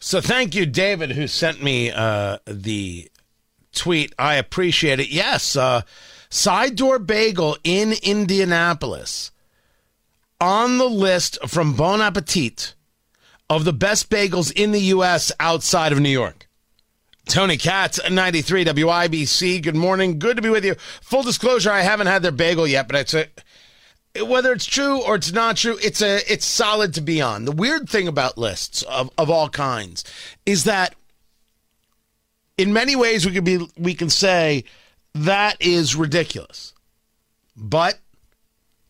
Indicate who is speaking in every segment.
Speaker 1: So thank you, David, who sent me uh, the tweet. I appreciate it. Yes, uh, Side Door Bagel in Indianapolis on the list from Bon Appetit of the best bagels in the U.S. outside of New York. Tony Katz, 93 WIBC. Good morning. Good to be with you. Full disclosure, I haven't had their bagel yet, but it's a whether it's true or it's not true, it's a it's solid to be on. The weird thing about lists of, of all kinds is that in many ways we could be we can say that is ridiculous. But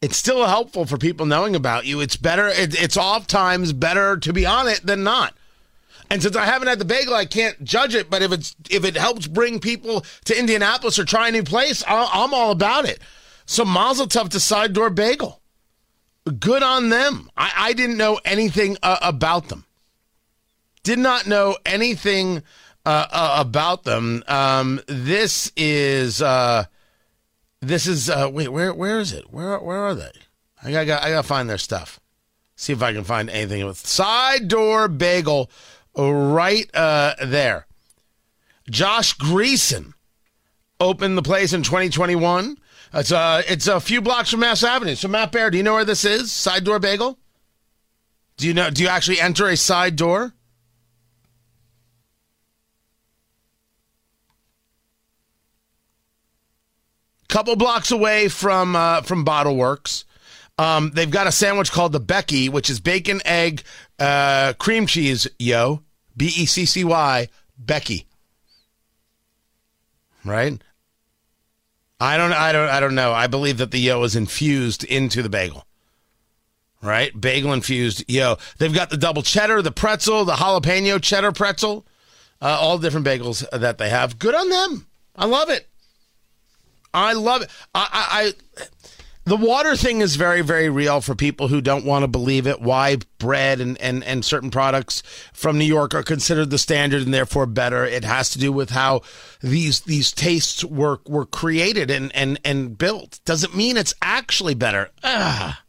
Speaker 1: it's still helpful for people knowing about you. It's better. It, it's oft times better to be on it than not. And since I haven't had the bagel, I can't judge it. But if it's if it helps bring people to Indianapolis or try a new place, I'm all about it. So Mazel Tov to Side Door Bagel. Good on them. I, I didn't know anything uh, about them. Did not know anything uh, uh, about them. Um, this is. Uh, this is uh wait, where where is it? Where where are they? I got I got to find their stuff. See if I can find anything with side door bagel right uh there. Josh Greason opened the place in 2021. It's uh it's a few blocks from Mass Avenue. So Matt Bear, do you know where this is? Side door bagel? Do you know do you actually enter a side door? couple blocks away from uh, from Bottle Works. Um, they've got a sandwich called the Becky, which is bacon, egg, uh, cream cheese, yo, B E C C Y, Becky. Right? I don't, I don't, I don't know. I believe that the yo is infused into the bagel. Right? Bagel infused yo. They've got the double cheddar, the pretzel, the jalapeno cheddar pretzel, uh, all different bagels that they have. Good on them. I love it. I love it. I, I, I, the water thing is very, very real for people who don't want to believe it. Why bread and, and, and certain products from New York are considered the standard and therefore better. It has to do with how these these tastes were were created and, and, and built. Doesn't mean it's actually better. Ah,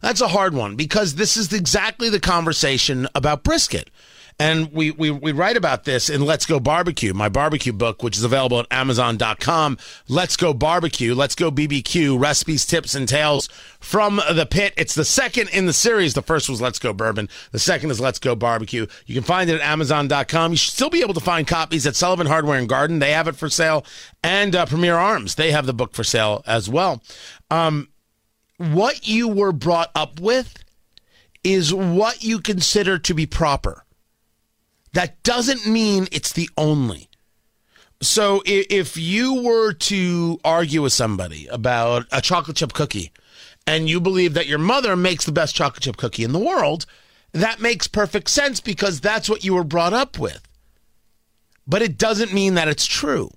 Speaker 1: that's a hard one because this is exactly the conversation about brisket. And we, we, we write about this in Let's Go Barbecue, my barbecue book, which is available at Amazon.com. Let's Go Barbecue, Let's Go BBQ, recipes, tips, and tales from the pit. It's the second in the series. The first was Let's Go Bourbon. The second is Let's Go Barbecue. You can find it at Amazon.com. You should still be able to find copies at Sullivan Hardware and Garden. They have it for sale. And uh, Premier Arms, they have the book for sale as well. Um, what you were brought up with is what you consider to be proper. That doesn't mean it's the only. So if you were to argue with somebody about a chocolate chip cookie and you believe that your mother makes the best chocolate chip cookie in the world, that makes perfect sense because that's what you were brought up with. But it doesn't mean that it's true.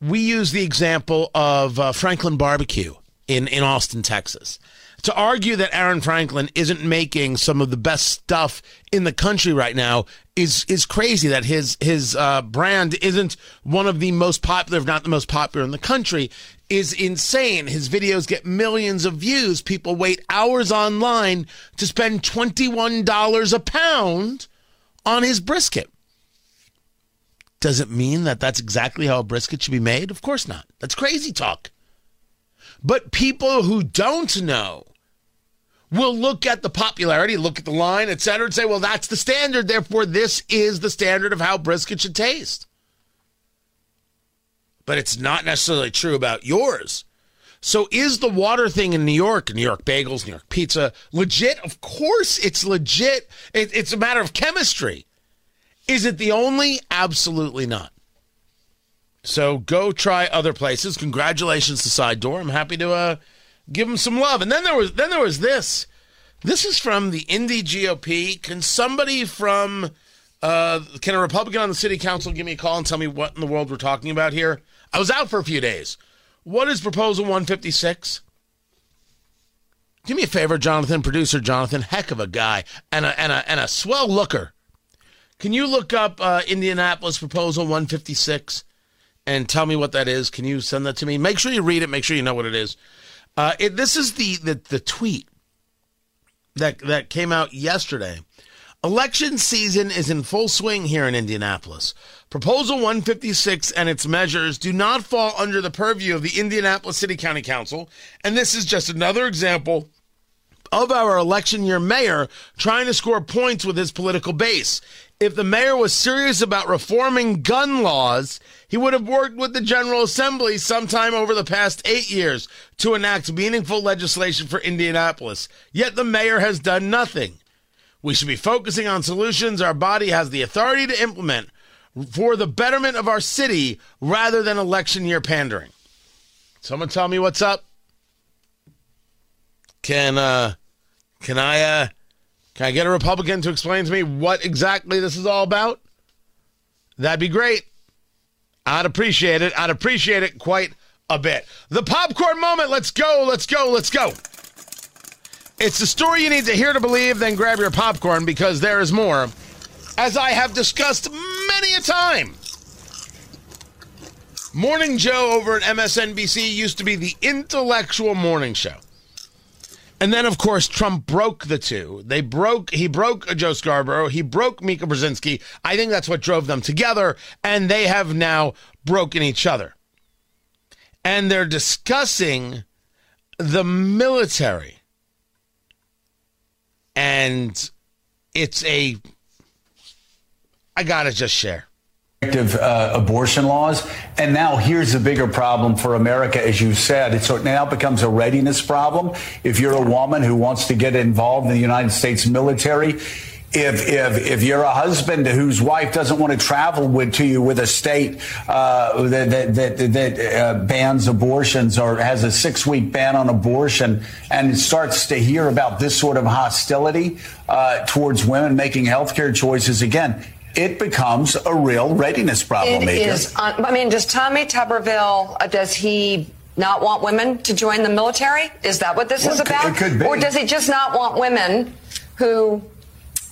Speaker 1: We use the example of uh, Franklin Barbecue in, in Austin, Texas to argue that Aaron Franklin isn't making some of the best stuff in the country right now is is crazy. That his his uh, brand isn't one of the most popular, if not the most popular in the country, is insane. His videos get millions of views. People wait hours online to spend twenty one dollars a pound on his brisket. Does it mean that that's exactly how a brisket should be made? Of course not. That's crazy talk. But people who don't know will look at the popularity, look at the line, et cetera, and say, well, that's the standard. Therefore, this is the standard of how brisket should taste. But it's not necessarily true about yours. So is the water thing in New York, New York bagels, New York pizza, legit? Of course it's legit. It, it's a matter of chemistry. Is it the only? Absolutely not. So go try other places. Congratulations to Side Door. I'm happy to uh, give them some love. And then there was then there was this. This is from the Indy GOP. Can somebody from, uh, can a Republican on the city council give me a call and tell me what in the world we're talking about here? I was out for a few days. What is Proposal 156? Do me a favor, Jonathan, producer Jonathan, heck of a guy and a, and a, and a swell looker. Can you look up uh, Indianapolis Proposal 156 and tell me what that is? Can you send that to me? Make sure you read it. Make sure you know what it is. Uh, it, this is the, the, the tweet that, that came out yesterday. Election season is in full swing here in Indianapolis. Proposal 156 and its measures do not fall under the purview of the Indianapolis City County Council, and this is just another example of our election year mayor trying to score points with his political base. If the mayor was serious about reforming gun laws, he would have worked with the General Assembly sometime over the past eight years to enact meaningful legislation for Indianapolis. Yet the mayor has done nothing. We should be focusing on solutions our body has the authority to implement for the betterment of our city rather than election year pandering. Someone tell me what's up. Can uh can I uh can I get a Republican to explain to me what exactly this is all about? That'd be great. I'd appreciate it. I'd appreciate it quite a bit. The popcorn moment. Let's go. Let's go. Let's go. It's the story you need to hear to believe, then grab your popcorn because there is more. As I have discussed many a time. Morning Joe over at MSNBC used to be the intellectual morning show. And then, of course, Trump broke the two. They broke, he broke Joe Scarborough. He broke Mika Brzezinski. I think that's what drove them together. And they have now broken each other. And they're discussing the military. And it's a, I got to just share
Speaker 2: uh, abortion laws. And now here's the bigger problem for America, as you said. It now becomes a readiness problem. If you're a woman who wants to get involved in the United States military, if if if you're a husband whose wife doesn't want to travel with to you with a state uh, that that that, that uh, bans abortions or has a six week ban on abortion and starts to hear about this sort of hostility uh, towards women making healthcare choices again, it becomes a real readiness problem.
Speaker 3: It is. I mean, does Tommy Tuberville, uh, does he not want women to join the military? Is that what this well, is about?
Speaker 2: It could be.
Speaker 3: Or does he just not want women who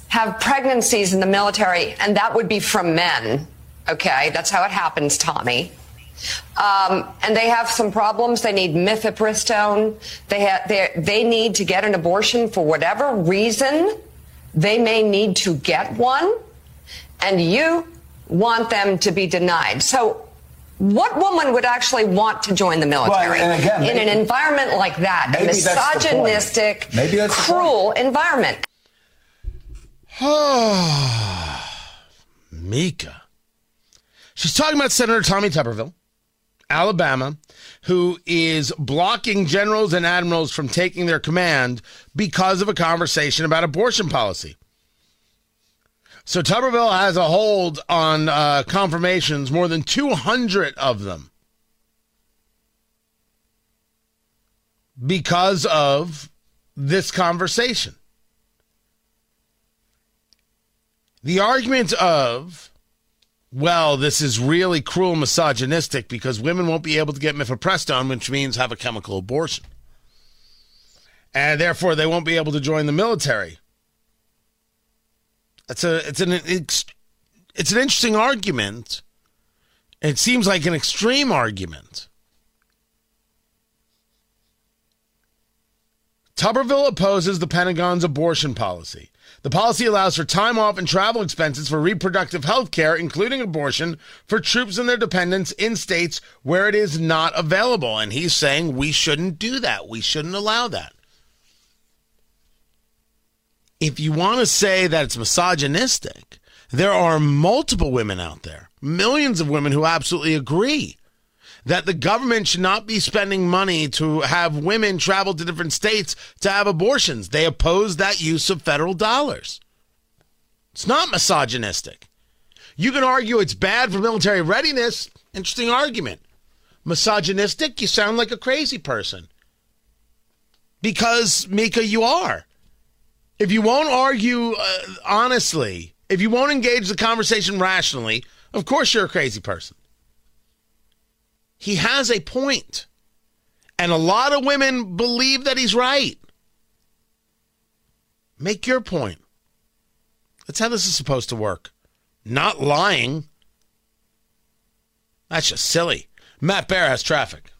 Speaker 3: have pregnancies in the military, and that would be from men? Okay, that's how it happens, Tommy. Um, and they have some problems. They need mifepristone. They, ha- they, they need to get an abortion for whatever reason. They may need to get one and you want them to be denied. So what woman would actually want to join the military
Speaker 2: well, again,
Speaker 3: in an environment like that, a misogynistic,
Speaker 2: maybe
Speaker 3: cruel environment?
Speaker 1: Mika. She's talking about Senator Tommy Tuberville, Alabama, who is blocking generals and admirals from taking their command because of a conversation about abortion policy. So Tuberville has a hold on uh, confirmations, more than 200 of them, because of this conversation. The argument of, well, this is really cruel, misogynistic because women won't be able to get mifepristone, which means have a chemical abortion. And therefore, they won't be able to join the military. It's a it's an it's, an interesting argument. It seems like an extreme argument. Tuberville opposes the Pentagon's abortion policy. The policy allows for time off and travel expenses for reproductive health care, including abortion, for troops and their dependents in states where it is not available. And he's saying we shouldn't do that. We shouldn't allow that if you want to say that it's misogynistic, there are multiple women out there, millions of women who absolutely agree that the government should not be spending money to have women travel to different states to have abortions. They oppose that use of federal dollars. It's not misogynistic. You can argue it's bad for military readiness. Interesting argument. Misogynistic, you sound like a crazy person. Because, Mika, you are. If you won't argue uh, honestly, if you won't engage the conversation rationally, of course you're a crazy person. He has a point. And a lot of women believe that he's right. Make your point. That's how this is supposed to work. Not lying. That's just silly. Matt Bear has traffic.